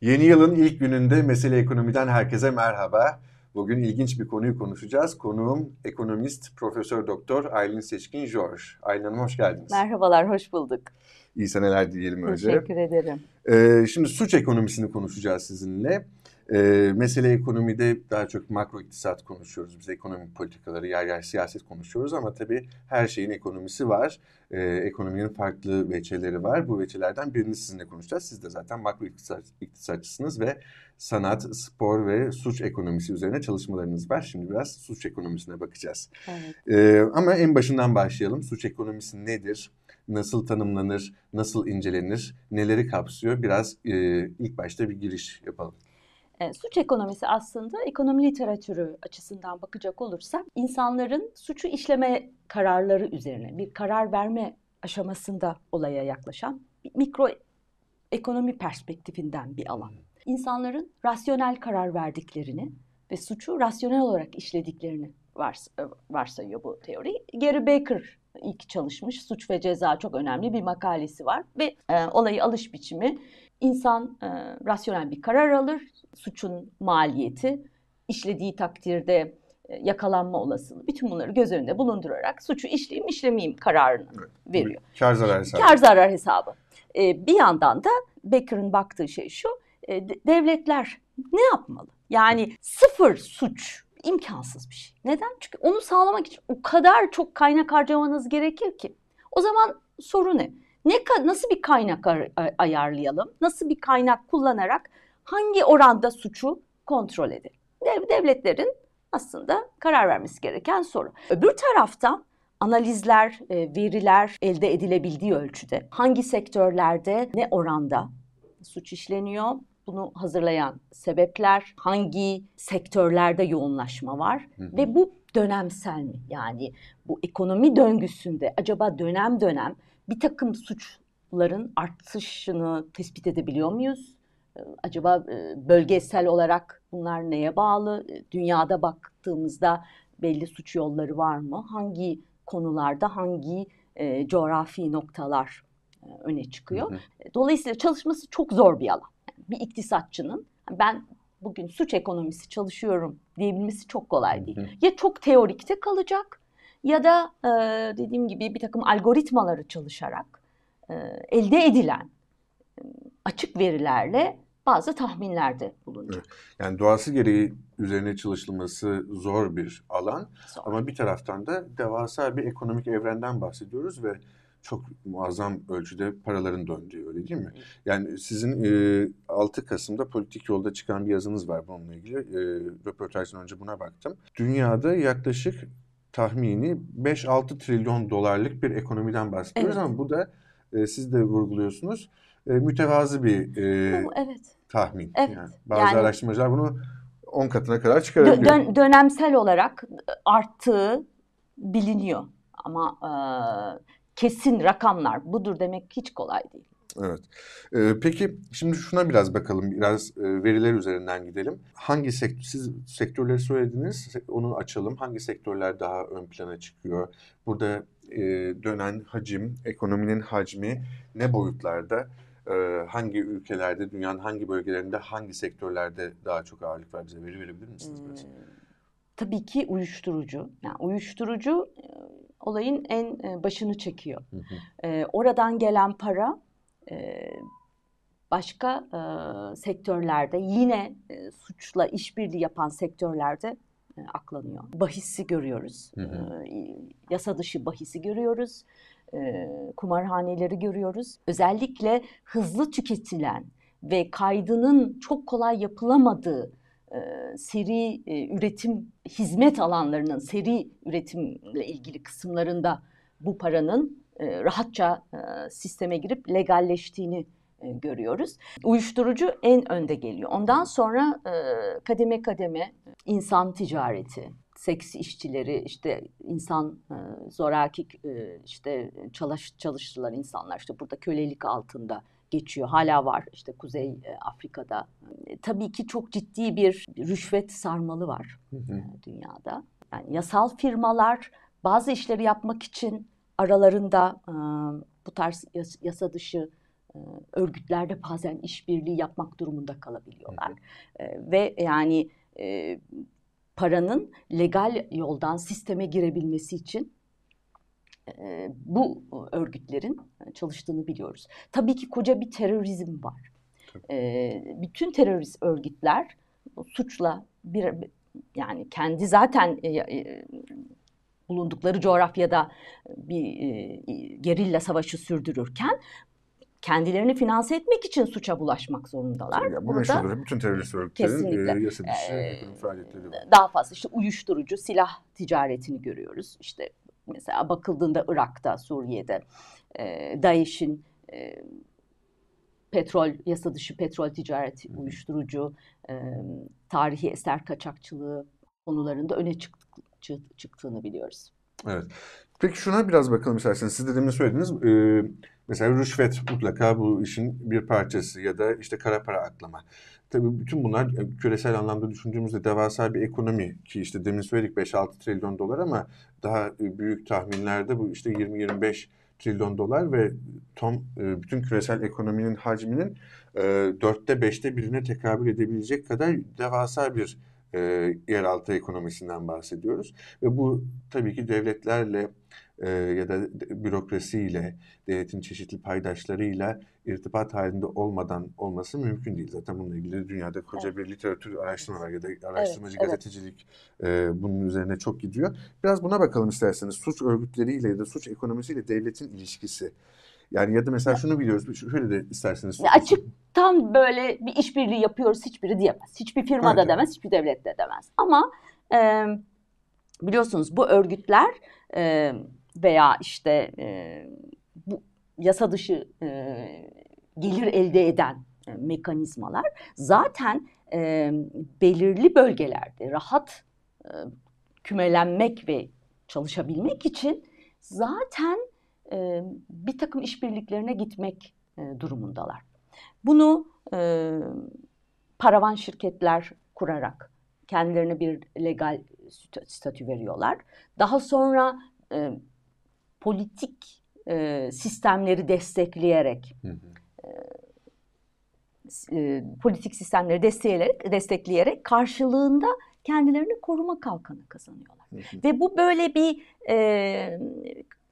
Yeni yılın ilk gününde Mesele Ekonomi'den herkese merhaba. Bugün ilginç bir konuyu konuşacağız. Konuğum ekonomist Profesör Doktor Aylin Seçkin George. Aylin Hanım hoş geldiniz. Merhabalar, hoş bulduk. İyi seneler diyelim önce. Teşekkür ederim. Ee, şimdi suç ekonomisini konuşacağız sizinle. Ee, mesele ekonomide daha çok makro iktisat konuşuyoruz. Biz ekonomi politikaları, yer yer siyaset konuşuyoruz ama tabii her şeyin ekonomisi var. Ee, ekonominin farklı veçeleri var. Bu veçelerden birini sizinle konuşacağız. Siz de zaten makro iktisat, iktisatçısınız ve sanat, spor ve suç ekonomisi üzerine çalışmalarınız var. Şimdi biraz suç ekonomisine bakacağız. Evet. Ee, ama en başından başlayalım. Suç ekonomisi nedir? Nasıl tanımlanır? Nasıl incelenir? Neleri kapsıyor? Biraz e, ilk başta bir giriş yapalım. E, suç ekonomisi aslında ekonomi literatürü açısından bakacak olursak insanların suçu işleme kararları üzerine bir karar verme aşamasında olaya yaklaşan bir mikro ekonomi perspektifinden bir alan. İnsanların rasyonel karar verdiklerini ve suçu rasyonel olarak işlediklerini vars varsayıyor bu teori. Gary Baker ilk çalışmış suç ve ceza çok önemli bir makalesi var ve e, olayı alış biçimi insan e, rasyonel bir karar alır, suçun maliyeti, işlediği takdirde e, yakalanma olasılığı, bütün bunları göz önünde bulundurarak suçu işleyeyim işlemeyeyim kararını evet. veriyor. Kar zarar hesabı. Kar zarar hesabı. E, bir yandan da Becker'ın baktığı şey şu, e, devletler ne yapmalı? Yani sıfır suç imkansız bir şey. Neden? Çünkü onu sağlamak için o kadar çok kaynak harcamanız gerekir ki. O zaman soru ne? Ne nasıl bir kaynak ayarlayalım? Nasıl bir kaynak kullanarak hangi oranda suçu kontrol? Dev, devletlerin aslında karar vermesi gereken soru. Öbür tarafta analizler, e, veriler elde edilebildiği ölçüde hangi sektörlerde ne oranda suç işleniyor? Bunu hazırlayan sebepler, hangi sektörlerde yoğunlaşma var hı hı. ve bu dönemsel mi? Yani bu ekonomi döngüsünde acaba dönem dönem bir takım suçların artışını tespit edebiliyor muyuz? Acaba e, bölgesel olarak bunlar neye bağlı? Ee, dünyada baktığımızda belli suç yolları var mı? Hangi konularda hangi e, coğrafi noktalar e, öne çıkıyor? Hı hı. Dolayısıyla çalışması çok zor bir alan. Yani bir iktisatçının ben bugün suç ekonomisi çalışıyorum diyebilmesi çok kolay değil. Hı hı. Ya çok teorikte kalacak ya da e, dediğim gibi bir takım algoritmaları çalışarak e, elde edilen e, açık verilerle bazı tahminlerde bulunacak. Evet. Yani doğası gereği üzerine çalışılması zor bir alan zor. ama bir taraftan da devasa bir ekonomik evrenden bahsediyoruz ve çok muazzam ölçüde paraların döndüğü öyle değil mi? Yani sizin e, 6 Kasım'da politik yolda çıkan bir yazınız var bununla ilgili. E, röportajdan önce buna baktım. Dünyada yaklaşık tahmini 5-6 trilyon dolarlık bir ekonomiden bahsediyoruz evet. ama bu da e, siz de vurguluyorsunuz e, mütevazı bir e, evet. tahmin. Evet. Yani bazı yani, araştırmacılar bunu 10 katına kadar çıkarabiliyor. Dön, dönemsel olarak arttığı biliniyor ama e, kesin rakamlar budur demek hiç kolay değil. Evet. Ee, peki şimdi şuna biraz bakalım. Biraz e, veriler üzerinden gidelim. Hangi sektör, siz sektörleri söylediniz. Onu açalım. Hangi sektörler daha ön plana çıkıyor? Burada e, dönen hacim, ekonominin hacmi ne boyutlarda? E, hangi ülkelerde, dünyanın hangi bölgelerinde, hangi sektörlerde daha çok ağırlık var? Bize veri verebilir misiniz? Hmm, tabii ki uyuşturucu. Yani uyuşturucu e, olayın en e, başını çekiyor. Hı hı. E, oradan gelen para başka sektörlerde yine suçla işbirliği yapan sektörlerde aklanıyor. Bahisi görüyoruz. Hı hı. yasa dışı bahisi görüyoruz. Kumarhaneleri görüyoruz. Özellikle hızlı tüketilen ve kaydının çok kolay yapılamadığı seri üretim hizmet alanlarının seri üretimle ilgili kısımlarında bu paranın e, rahatça e, sisteme girip legalleştiğini e, görüyoruz. Uyuşturucu en önde geliyor. Ondan sonra kademe kademe insan ticareti, seks işçileri, işte insan zoraki işte çalış, çalıştılar insanlar işte burada kölelik altında geçiyor. Hala var işte Kuzey Afrika'da. tabii ki çok ciddi bir rüşvet sarmalı var hı hı. dünyada. Yani yasal firmalar bazı işleri yapmak için aralarında bu tarz yasa dışı e, örgütlerde bazen işbirliği yapmak durumunda kalabiliyorlar. E, ve yani e, paranın legal yoldan sisteme girebilmesi için e, bu örgütlerin çalıştığını biliyoruz. Tabii ki koca bir terörizm var. E, bütün terörist örgütler suçla bir yani kendi zaten e, e, bulundukları coğrafyada bir e, gerilla savaşı sürdürürken kendilerini finanse etmek için suça bulaşmak zorundalar. Ya, bu meşhurdur. Bütün terörist örgütlerin e, yasa dışı ee, faaliyetleri var. Daha fazla işte uyuşturucu, silah ticaretini görüyoruz. İşte mesela bakıldığında Irak'ta, Suriye'de e, DAEŞ'in e, petrol, yasa dışı petrol ticareti, uyuşturucu, e, tarihi eser kaçakçılığı konularında öne çıktı, çıktığını biliyoruz. Evet. Peki şuna biraz bakalım isterseniz. Siz de demin söylediniz. E, mesela rüşvet mutlaka bu işin bir parçası ya da işte kara para aklama. Tabii bütün bunlar e, küresel anlamda düşündüğümüzde devasa bir ekonomi ki işte demin söyledik 5-6 trilyon dolar ama daha e, büyük tahminlerde bu işte 20-25 trilyon dolar ve tam e, bütün küresel ekonominin hacminin dörtte beşte birine tekabül edebilecek kadar devasa bir yeraltı ekonomisinden bahsediyoruz. Ve bu tabii ki devletlerle e, ya da bürokrasiyle, devletin çeşitli paydaşlarıyla irtibat halinde olmadan olması mümkün değil. Zaten bununla ilgili dünyada koca evet. bir literatür araştırma var ya da araştırmacı evet, gazetecilik evet. E, bunun üzerine çok gidiyor. Biraz buna bakalım isterseniz. Suç örgütleriyle ya da suç ekonomisiyle devletin ilişkisi. Yani ya da mesela şunu biliyoruz, şöyle de isterseniz. Ya açık tam böyle bir işbirliği yapıyoruz hiçbiri diyemez. Hiçbir firma da demez, hiçbir devlet de demez. Ama e, biliyorsunuz bu örgütler e, veya işte e, bu yasa dışı e, gelir elde eden e, mekanizmalar zaten e, belirli bölgelerde rahat e, kümelenmek ve çalışabilmek için zaten e, bir takım işbirliklerine gitmek e, durumundalar. Bunu e, paravan şirketler kurarak kendilerine bir legal statü veriyorlar. Daha sonra e, politik e, sistemleri destekleyerek hı hı. E, politik sistemleri destekleyerek, destekleyerek karşılığında kendilerini koruma kalkanı kazanıyorlar. Hı hı. Ve bu böyle bir e,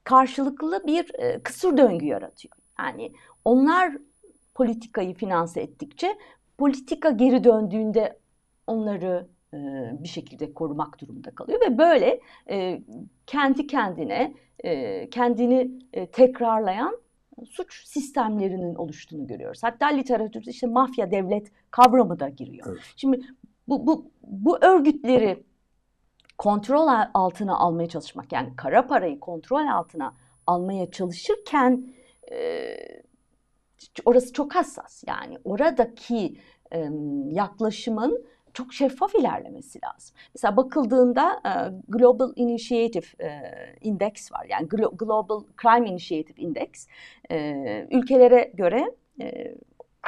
karşılıklı bir e, kısır döngü yaratıyor. Yani onlar politikayı finanse ettikçe politika geri döndüğünde onları e, bir şekilde korumak durumunda kalıyor ve böyle kendi kendine kendini tekrarlayan suç sistemlerinin oluştuğunu görüyoruz. Hatta literatürde işte mafya devlet kavramı da giriyor. Evet. Şimdi bu, bu, bu örgütleri kontrol altına almaya çalışmak yani kara parayı kontrol altına almaya çalışırken e, orası çok hassas yani oradaki e, yaklaşımın çok şeffaf ilerlemesi lazım. Mesela bakıldığında e, Global Initiative e, Index var. Yani Global Crime Initiative Index e, ülkelere göre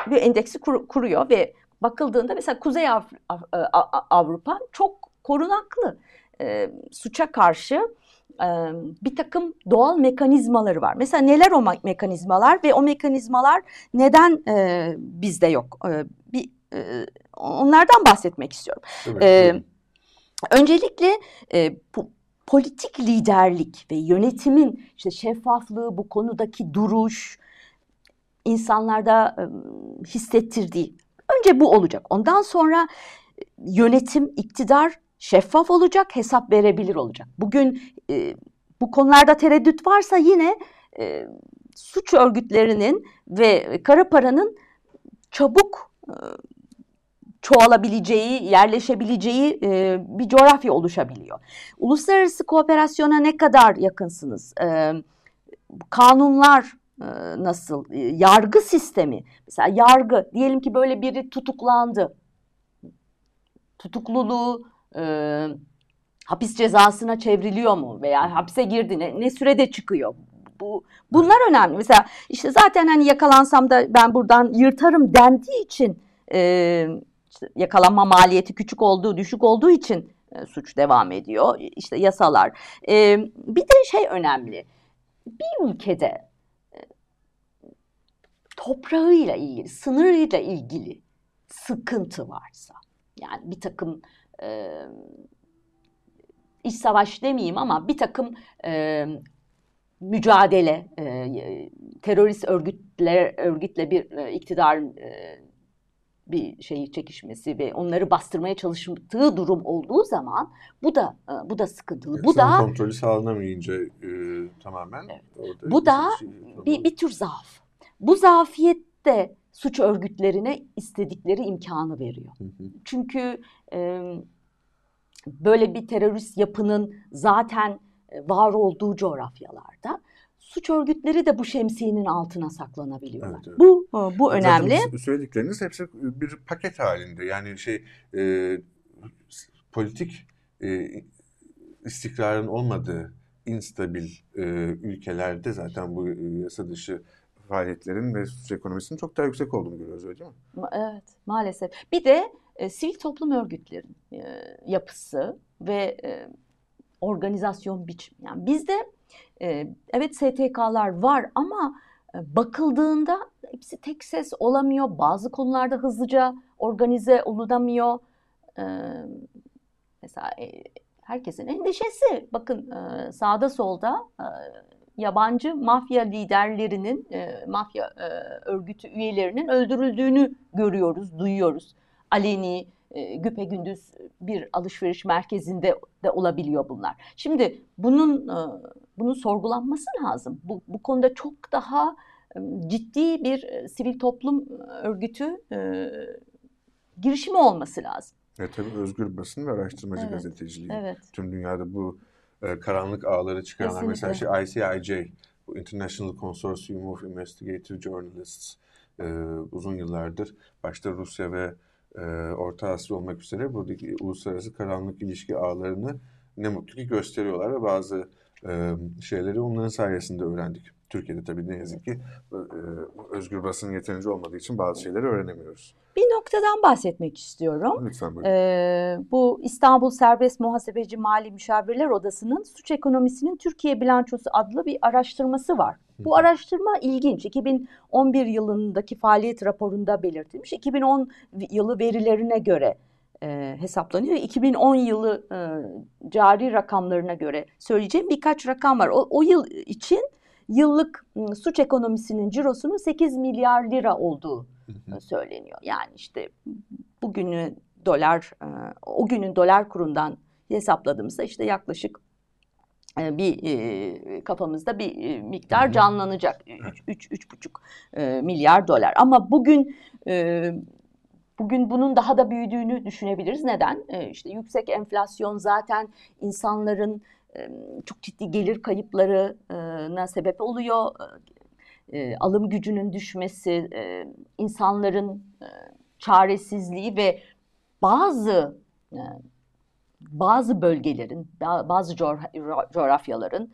bir endeksi kuruyor ve bakıldığında mesela Kuzey Avrupa çok korunaklı suça karşı bir takım doğal mekanizmaları var. Mesela neler o mekanizmalar ve o mekanizmalar neden bizde yok? bir onlardan bahsetmek istiyorum. Evet, ee, öncelikle e, bu politik liderlik ve yönetimin işte şeffaflığı bu konudaki duruş insanlarda e, hissettirdiği önce bu olacak. Ondan sonra yönetim, iktidar şeffaf olacak, hesap verebilir olacak. Bugün e, bu konularda tereddüt varsa yine e, suç örgütlerinin ve kara paranın çabuk e, çoğalabileceği, yerleşebileceği e, bir coğrafya oluşabiliyor. Uluslararası kooperasyona ne kadar yakınsınız? E, kanunlar e, nasıl? E, yargı sistemi, mesela yargı, diyelim ki böyle biri tutuklandı. Tutukluluğu e, hapis cezasına çevriliyor mu? Veya hapse girdi, ne, ne sürede çıkıyor? Bu, bunlar önemli. Mesela işte zaten hani yakalansam da ben buradan yırtarım dendiği için... E, yakalanma maliyeti küçük olduğu, düşük olduğu için e, suç devam ediyor. İşte yasalar. E, bir de şey önemli. Bir ülkede e, toprağıyla ilgili, sınırıyla ilgili sıkıntı varsa, yani bir takım e, iç savaş demeyeyim ama bir takım mücadele, terörist örgütler örgütle bir iktidar bir şeyi çekişmesi ve onları bastırmaya çalıştığı durum olduğu zaman bu da e, bu da sıkıntılı. Bu da kontrolü sağlanamayınca e, tamamen. Evet. orada Bu da bir şey- bir, bir tür zaaf. Bu zafiyette suç örgütlerine istedikleri imkanı veriyor. Hı hı. Çünkü e, böyle bir terörist yapının zaten e, var olduğu coğrafyalarda suç örgütleri de bu şemsiyenin altına saklanabiliyorlar. Evet, evet. Bu bu önemli. Zaten söyledikleriniz hepsi bir paket halinde. Yani şey e, politik e, istikrarın olmadığı instabil e, ülkelerde zaten bu e, yasa dışı faaliyetlerin ve suç ekonomisinin çok daha yüksek olduğunu görüyoruz öyle değil mi? Evet, maalesef. Bir de e, sivil toplum örgütlerin e, yapısı ve e, organizasyon biçimi. Yani bizde evet STK'lar var ama e, bakıldığında hepsi tek ses olamıyor. Bazı konularda hızlıca organize olunamıyor. Mesela e, herkesin endişesi. Bakın e, sağda solda yabancı mafya liderlerinin, mafya örgütü üyelerinin öldürüldüğünü görüyoruz, duyuyoruz. Aleni, e, güpegündüz bir alışveriş merkezinde de olabiliyor bunlar. Şimdi bunun bunun sorgulanması lazım. Bu, bu konuda çok daha e, ciddi bir e, sivil toplum örgütü e, girişimi olması lazım. Evet tabii özgür basın ve araştırmacı Evet, gazeteciliği. Evet. Tüm dünyada bu e, karanlık ağları çıkaranlar. Mesela şey ICIJ, bu International Consortium of Investigative Journalists e, uzun yıllardır başta Rusya ve e, Orta Asya olmak üzere buradaki uluslararası karanlık ilişki ağlarını ne mutlu ki gösteriyorlar ve bazı e, şeyleri onların sayesinde öğrendik. Türkiye'de tabii ne yazık ki e, özgür basın yeterince olmadığı için bazı şeyleri öğrenemiyoruz. Bir noktadan bahsetmek istiyorum. Lütfen buyurun. Ee, bu İstanbul Serbest Muhasebeci Mali Müşavirler Odası'nın Suç Ekonomisinin Türkiye Bilançosu adlı bir araştırması var. Bu araştırma ilginç. 2011 yılındaki faaliyet raporunda belirtilmiş. 2010 yılı verilerine göre e, hesaplanıyor. 2010 yılı e, cari rakamlarına göre söyleyeceğim birkaç rakam var. O, o yıl için yıllık m, suç ekonomisinin cirosunun 8 milyar lira olduğu hı. söyleniyor. Yani işte bugünü dolar, e, o günün dolar kurundan hesapladığımızda işte yaklaşık e, bir e, kafamızda bir e, miktar Hı hı. canlanacak. 3-3,5 milyar dolar. Ama bugün e, bugün bunun daha da büyüdüğünü düşünebiliriz. Neden? E, İşte yüksek enflasyon zaten insanların çok ciddi gelir kayıplarına sebep oluyor. Alım gücünün düşmesi, insanların çaresizliği ve bazı bazı bölgelerin, ba- bazı coğra- coğrafyaların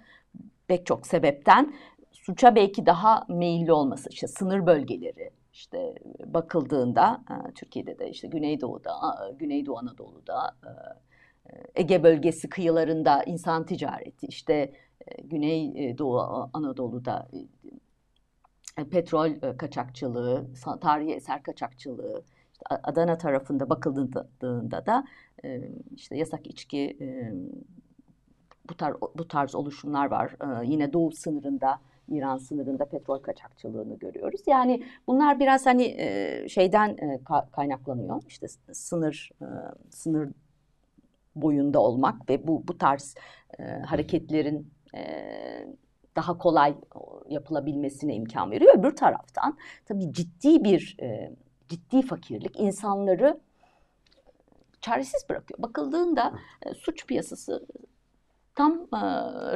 pek çok sebepten suça belki daha meyilli olması, işte sınır bölgeleri, işte bakıldığında Türkiye'de de işte Güneydoğu'da, Güneydoğu Anadolu'da, Ege bölgesi kıyılarında insan ticareti, işte Güneydoğu Anadolu'da petrol kaçakçılığı, tarihi eser kaçakçılığı, işte Adana tarafında bakıldığında da işte yasak içki bu tarz bu tarz oluşumlar var. Yine doğu sınırında, İran sınırında petrol kaçakçılığını görüyoruz. Yani bunlar biraz hani e, şeyden e, ka- kaynaklanıyor. İşte sınır e, sınır boyunda olmak ve bu bu tarz e, hareketlerin e, daha kolay yapılabilmesine imkan veriyor. Öbür taraftan tabii ciddi bir e, ciddi fakirlik insanları çaresiz bırakıyor. Bakıldığında e, suç piyasası tam e,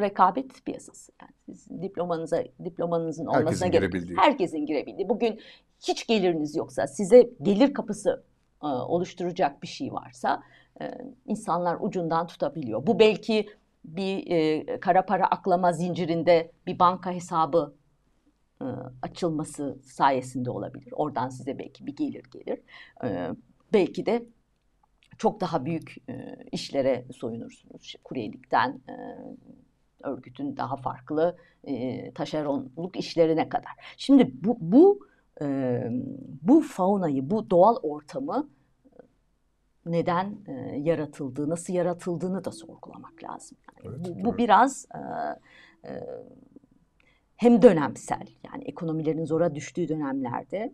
rekabet piyasası. Yani siz diplomanıza diplomanızın olmasına Herkesin gerek girebildiği. Herkesin girebildiği. Bugün hiç geliriniz yoksa size gelir kapısı e, oluşturacak bir şey varsa e, insanlar ucundan tutabiliyor. Bu belki bir e, kara para aklama zincirinde bir banka hesabı e, açılması sayesinde olabilir. Oradan size belki bir gelir gelir. E, belki de çok daha büyük e, işlere soyunursunuz. İşte kuryelikten e, örgütün daha farklı e, taşeronluk işlerine kadar. Şimdi bu, bu e, bu faunayı, bu doğal ortamı neden e, yaratıldığı, nasıl yaratıldığını da sorgulamak lazım. Yani Evet, bu, bu biraz e, e, hem dönemsel yani ekonomilerin zora düştüğü dönemlerde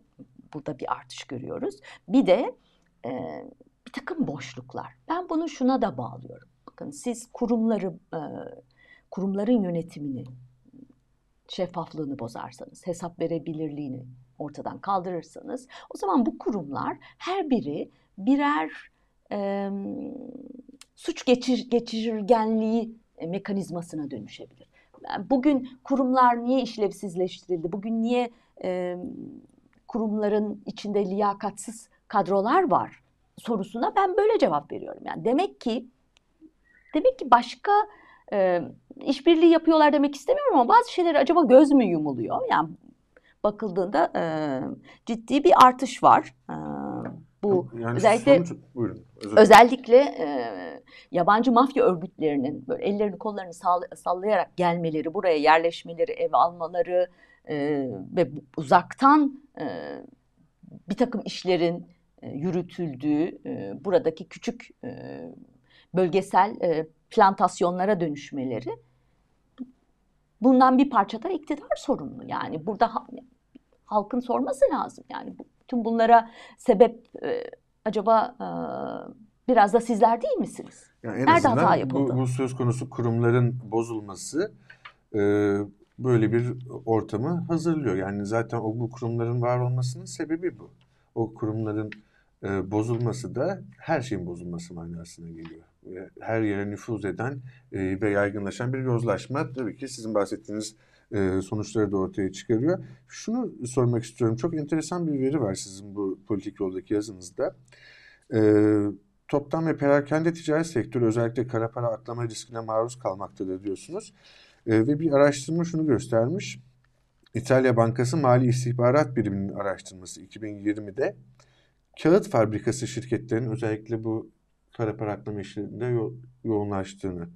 burada bir artış görüyoruz. Bir de e, takım boşluklar. Ben bunu şuna da bağlıyorum. Bakın siz kurumları, e, kurumların yönetimini, şeffaflığını bozarsanız, hesap verebilirliğini ortadan kaldırırsanız, o zaman bu kurumlar her biri birer e, suç geçir, geçirgenliği mekanizmasına dönüşebilir. Bugün kurumlar niye işlevsizleştirildi? Bugün niye e, kurumların içinde liyakatsiz kadrolar var sorusuna ben böyle cevap veriyorum. Yani demek ki demek ki başka e, işbirliği yapıyorlar demek istemiyorum ama bazı şeyleri acaba göz mü yumuluyor? Yani bakıldığında e, ciddi bir artış var. E, bu yani özellikle- sonuç, buyurun. Özellikle e, yabancı mafya örgütlerinin böyle ellerini kollarını sall- sallayarak gelmeleri, buraya yerleşmeleri, ev almaları e, ve uzaktan e, bir takım işlerin yürütüldüğü e, buradaki küçük e, bölgesel e, plantasyonlara dönüşmeleri bundan bir parça da iktidar sorumlu. Yani burada ha- halkın sorması lazım. Yani bu, tüm bunlara sebep e, acaba e, biraz da sizler değil misiniz? Yani en Nerede azından hata bu, yapıldı? bu söz konusu kurumların bozulması e, böyle bir ortamı hazırlıyor. Yani zaten o bu kurumların var olmasının sebebi bu. O kurumların e, bozulması da her şeyin bozulması manasına geliyor. Her yere nüfuz eden e, ve yaygınlaşan bir yozlaşma tabii ki sizin bahsettiğiniz e, sonuçları da ortaya çıkarıyor. Şunu sormak istiyorum. Çok enteresan bir veri var sizin bu politik yoldaki yazınızda. E, toptan ve perakende ticaret sektörü özellikle kara para aklama riskine maruz kalmaktadır diyorsunuz. E, ve bir araştırma şunu göstermiş. İtalya Bankası Mali İstihbarat Biriminin araştırması 2020'de kağıt fabrikası şirketlerinin özellikle bu kara para aklama işlerinde yo- yoğunlaştığını.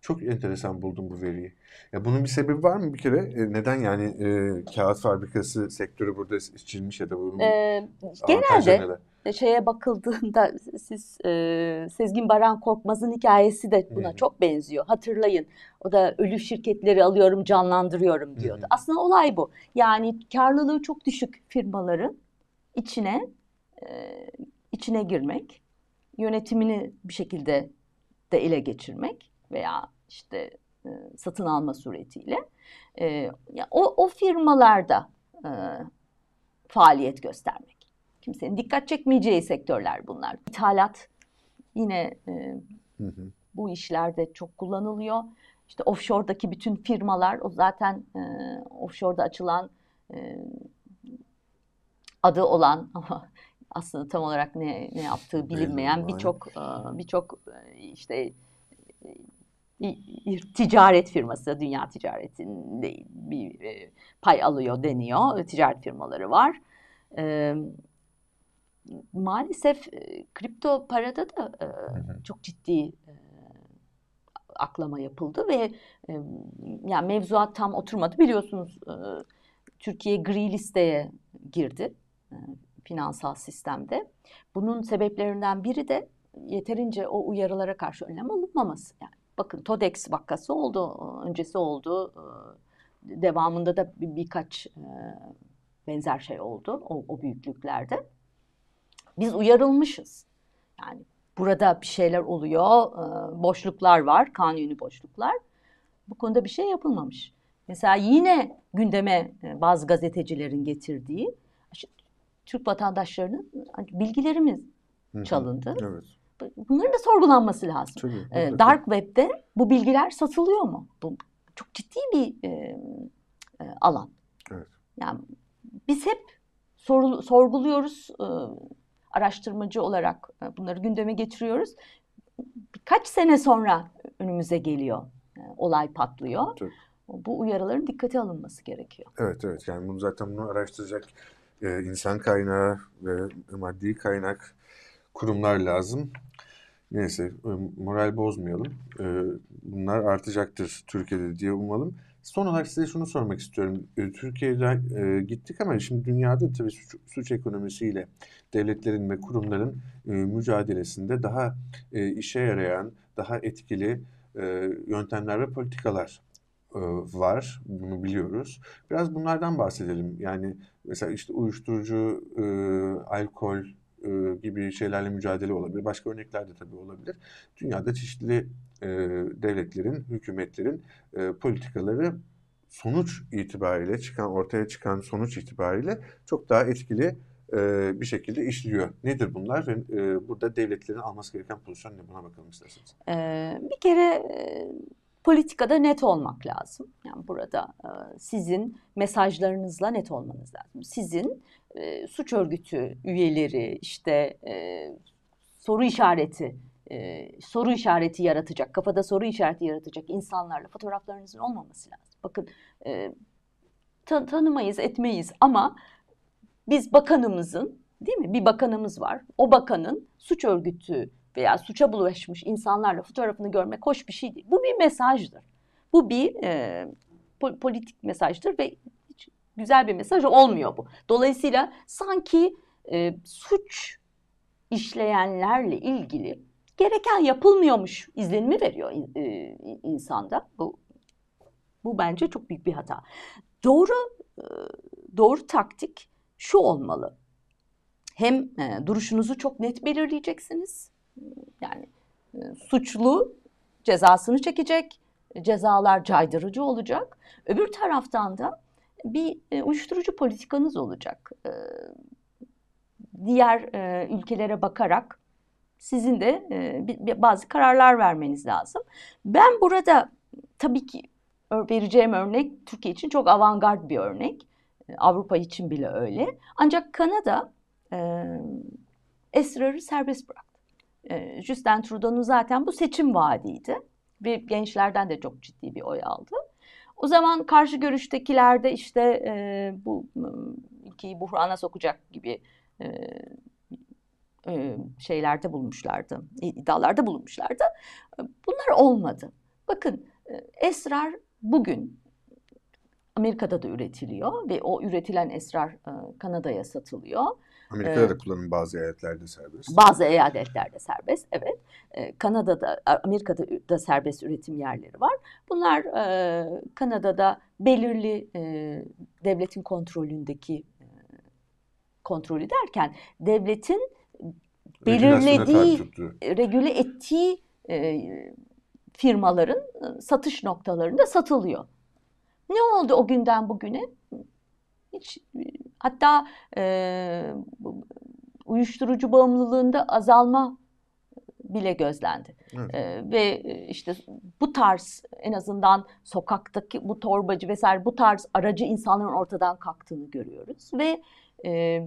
Çok enteresan buldum bu veriyi. Ya bunun bir sebebi var mı bir kere? E, neden yani e, kağıt fabrikası sektörü burada seçilmiş ya da bunun E, avantajları genelde neler? E, şeye bakıldığında siz e, Sezgin Baran Korkmaz'ın hikayesi de buna Hı hı. çok benziyor. Hatırlayın. O da ölü şirketleri alıyorum, canlandırıyorum diyordu. hı. Aslında olay bu. Yani karlılığı çok düşük firmaların içine e, içine girmek, yönetimini bir şekilde de ele geçirmek veya işte e, satın alma suretiyle e, ya o o firmalarda e, faaliyet göstermek kimsenin dikkat çekmeyeceği sektörler bunlar. İthalat yine e, Hı hı. bu işlerde çok kullanılıyor. İşte offshore'daki bütün firmalar o zaten e, offshore'da açılan e, adı olan ama aslında tam olarak ne ne yaptığı bilinmeyen birçok birçok işte ticaret firması dünya ticaretinde bir pay alıyor deniyor. Ticaret firmaları var. E, maalesef kripto parada da e, çok ciddi e, aklama yapıldı ve e, yani mevzuat tam oturmadı biliyorsunuz e, Türkiye gri listeye girdi e, finansal sistemde. Bunun sebeplerinden biri de yeterince o uyarılara karşı önlem alınmaması. Yani bakın TODEX vakası oldu, öncesi oldu, devamında da bir, birkaç e, benzer şey oldu o, o büyüklüklerde. Biz uyarılmışız. Yani burada bir şeyler oluyor, e, boşluklar var, kanuni boşluklar. Bu konuda bir şey yapılmamış. Mesela yine gündeme e, bazı gazetecilerin getirdiği Türk vatandaşlarının hani bilgilerimiz çalındı. Evet. Bunların da sorgulanması lazım. Tabii. E, mutlaka. Dark Web'de bu bilgiler satılıyor mu? Bu çok ciddi bir e, e, alan. Evet. Yani biz hep soru- sorguluyoruz, e, araştırmacı olarak e, bunları gündeme getiriyoruz. Birkaç sene sonra önümüze geliyor, e, olay patlıyor. Tabii. Bu uyarıların dikkate alınması gerekiyor. Evet evet yani bunu zaten bunu araştıracak e, insan kaynağı ve maddi kaynak kurumlar lazım. Neyse e, moral bozmayalım. E, Bunlar artacaktır Türkiye'de diye umalım. Son olarak size şunu sormak istiyorum. E, Türkiye'den e, gittik ama şimdi dünyada tabii suç, suç ekonomisiyle devletlerin ve kurumların e, mücadelesinde daha e, işe yarayan, daha etkili e, yöntemler ve politikalar var. Bunu biliyoruz. Biraz bunlardan bahsedelim. Yani mesela işte uyuşturucu, e, alkol e, gibi şeylerle mücadele olabilir. Başka örnekler de tabii olabilir. Dünyada çeşitli e, devletlerin, hükümetlerin e, politikaları sonuç itibariyle çıkan ortaya çıkan sonuç itibariyle çok daha etkili e, bir şekilde işliyor. Nedir bunlar ve e, burada devletlerin alması gereken pozisyon ne? Buna bakalım isterseniz. Bir kere e, politikada net olmak lazım. Yani burada e, sizin mesajlarınızla net olmanız lazım. Sizin e, suç örgütü üyeleri işte e, soru işareti e, soru işareti yaratacak, kafada soru işareti yaratacak insanlarla fotoğraflarınızın olmaması lazım. Bakın e, tan- tanımayız, etmeyiz ama biz bakanımızın, değil mi? Bir bakanımız var. O bakanın suç örgütü veya suça bulaşmış insanlarla fotoğrafını görmek hoş bir şey değil. Bu bir mesajdır. Bu bir e, po- politik mesajdır ve hiç güzel bir mesaj olmuyor bu. Dolayısıyla sanki e, suç işleyenlerle ilgili gereken yapılmıyormuş izlenimi veriyor e, insanda. Bu bu bence çok büyük bir hata. Doğru e, doğru taktik şu olmalı. Hem e, duruşunuzu çok net belirleyeceksiniz. Yani e, suçlu cezasını çekecek, cezalar caydırıcı olacak. Öbür taraftan da bir e, uyuşturucu politikanız olacak. E, diğer ülkelere bakarak sizin de bazı kararlar vermeniz lazım. Ben burada tabii ki vereceğim örnek Türkiye için çok avantgard bir örnek. Avrupa için bile öyle. Ancak Kanada esrarı serbest bıraktı. E, Justin Trudeau'nun zaten bu seçim vaadiydi. Ve gençlerden de çok ciddi bir oy aldı. O zaman karşı görüştekiler de işte e, bu ülkeyi buhrana sokacak gibi e, e, şeylerde bulmuşlardı, iddialarda bulunmuşlardı. Bunlar olmadı. Bakın e, esrar bugün Amerika'da da üretiliyor ve o üretilen esrar e, Kanada'ya satılıyor. Amerika'da Ee, da kullanım bazı eyaletlerde serbest. Bazı eyaletlerde serbest, evet. Kanada'da, Amerika'da da serbest üretim yerleri var. Bunlar e, Kanada'da belirli e, devletin kontrolündeki e, kontrolü derken devletin belirlediği- regüle ettiği e, firmaların satış noktalarında satılıyor. Ne oldu o günden bugüne? Hiç e, hatta e, uyuşturucu bağımlılığında azalma bile gözlendi. Evet. E, ve e, işte bu tarz en azından sokaktaki bu torbacı vesaire bu tarz aracı insanların ortadan kalktığını görüyoruz ve e,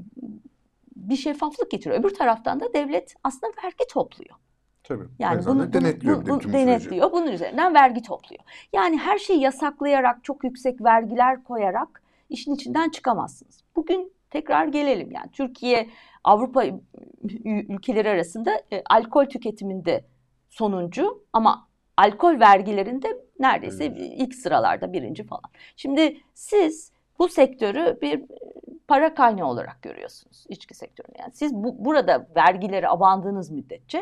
bir şeffaflık getiriyor. Öbür taraftan da devlet aslında vergi topluyor. Tabii. Yani bunu, bunu- denetliyor bu- bir de bu bütün bu süreci. denetliyor. Bunun üzerinden vergi topluyor. Yani her şeyi yasaklayarak çok yüksek vergiler koyarak işin içinden çıkamazsınız. Bugün tekrar gelelim yani Türkiye Avrupa ülkeleri arasında e, alkol tüketiminde sonuncu ama alkol vergilerinde neredeyse Evet. ilk sıralarda birinci falan. Şimdi siz bu sektörü bir e, para kaynağı olarak görüyorsunuz içki sektörünü. Yani siz bu, burada vergileri abandığınız müddetçe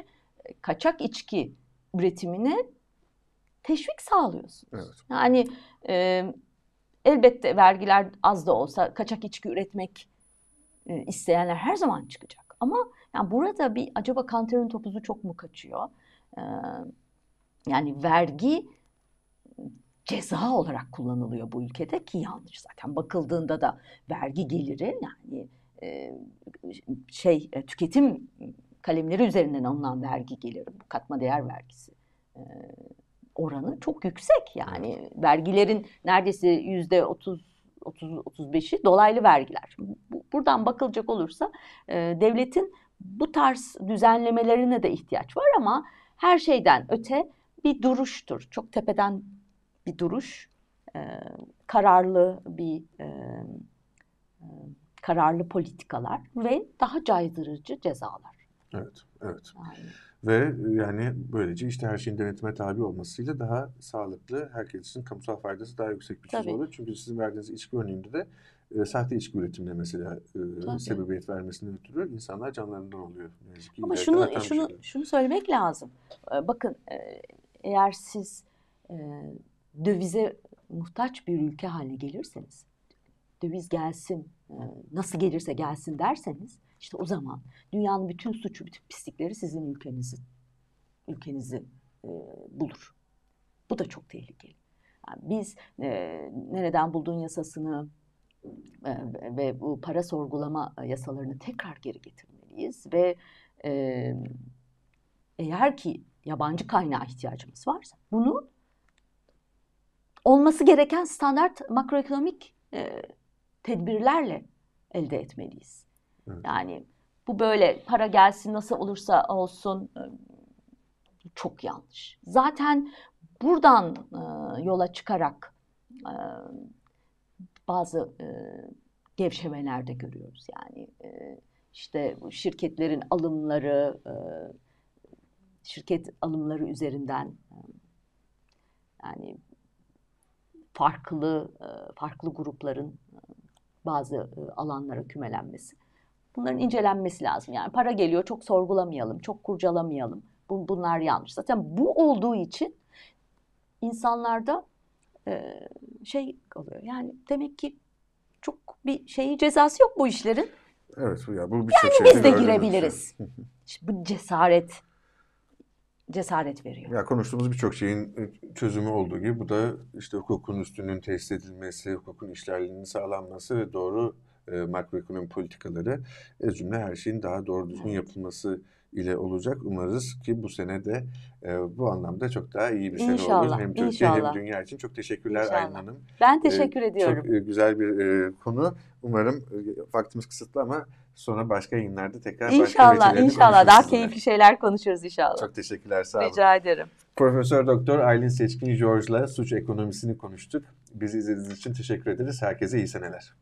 e, kaçak içki üretimine teşvik sağlıyorsunuz. Evet. Yani e, elbette vergiler az da olsa kaçak içki üretmek e, isteyenler her zaman çıkacak. Ama yani burada bir acaba kantarın topuzu çok mu kaçıyor? E, yani vergi ceza olarak kullanılıyor bu ülkede ki yanlış zaten bakıldığında da vergi geliri yani e, şey tüketim kalemleri üzerinden alınan vergi geliri bu katma değer vergisi oranı çok yüksek yani vergilerin neredeyse yüzde 30 30 35'i dolaylı vergiler. Bu- Buradan bakılacak olursa e, devletin bu tarz düzenlemelerine de ihtiyaç var ama her şeyden öte bir duruştur. Çok tepeden bir duruş, e, kararlı bir e, kararlı politikalar ve daha caydırıcı cezalar. Evet. Evet. Yani Ve e, yani böylece işte her şeyin denetime tabi olmasıyla daha sağlıklı, herkes için kamusal faydası daha yüksek bir çözüm olur. Çünkü sizin verdiğiniz içki örneğinde de e, sahte içki üretimine mesela e, Tabii. sebebiyet vermesinden ötürü insanlar canlarından oluyor. Yazık Ama şunu şunu şey. şunu söylemek lazım. Ee, Bakın e, eğer siz e, dövize muhtaç bir ülke haline gelirseniz, döviz gelsin, e, nasıl gelirse gelsin derseniz, işte o zaman dünyanın bütün suçu, bütün pislikleri sizin ülkenizin ülkenizi e, bulur. Bu da çok tehlikeli. Yani biz e, nereden bulduğun yasasını e, ve bu para sorgulama yasalarını tekrar geri getirmeliyiz ve e, eğer ki yabancı kaynağa ihtiyacımız varsa bunu olması gereken standart makroekonomik e, tedbirlerle elde etmeliyiz. Yani bu böyle para gelsin nasıl olursa olsun e, çok yanlış. Zaten buradan e, yola çıkarak e, bazı e, gevşemeler de görüyoruz. Yani e, işte şirketlerin alımları, e, şirket alımları üzerinden yani farklı e, farklı grupların bazı e, alanlara kümelenmesi. Bunların incelenmesi lazım. Yani para geliyor çok sorgulamayalım, çok kurcalamayalım. Bu, bunlar yanlış. Zaten bu olduğu için insanlarda e, şey oluyor. Yani demek ki çok bir şeyi cezası yok bu işlerin. Evet bu ya bu birçok şeyde Biz de gördüğümüz girebiliriz. şey. Bu cesaret cesaret veriyor. Ya konuştuğumuz birçok şeyin e, çözümü olduğu gibi bu da işte hukukun üstünlüğünün tesis edilmesi, hukukun işlerliğinin sağlanması ve doğru e, makroekonomi politikaları ez cümle her şeyin daha doğru düzgün yapılması ile olacak. Umarız ki bu sene de e, bu anlamda çok daha iyi bir sene olur. Hem Türkiye hem inşallah. dünya için. Çok teşekkürler İnşallah. Aylin Hanım. Ben teşekkür ediyorum. Çok e, güzel bir e, konu. Umarım e, vaktimiz kısıtlı ama sonra başka yayınlarda tekrar başka İnşallah, metinlerini inşallah. Daha sizinle. keyifli şeyler konuşuruz inşallah. Çok teşekkürler. Sağ olun. Rica ederim. Profesör Doktor Aylin Seçkin George'la suç ekonomisini konuştuk. Bizi izlediğiniz için teşekkür ederiz. Herkese iyi seneler.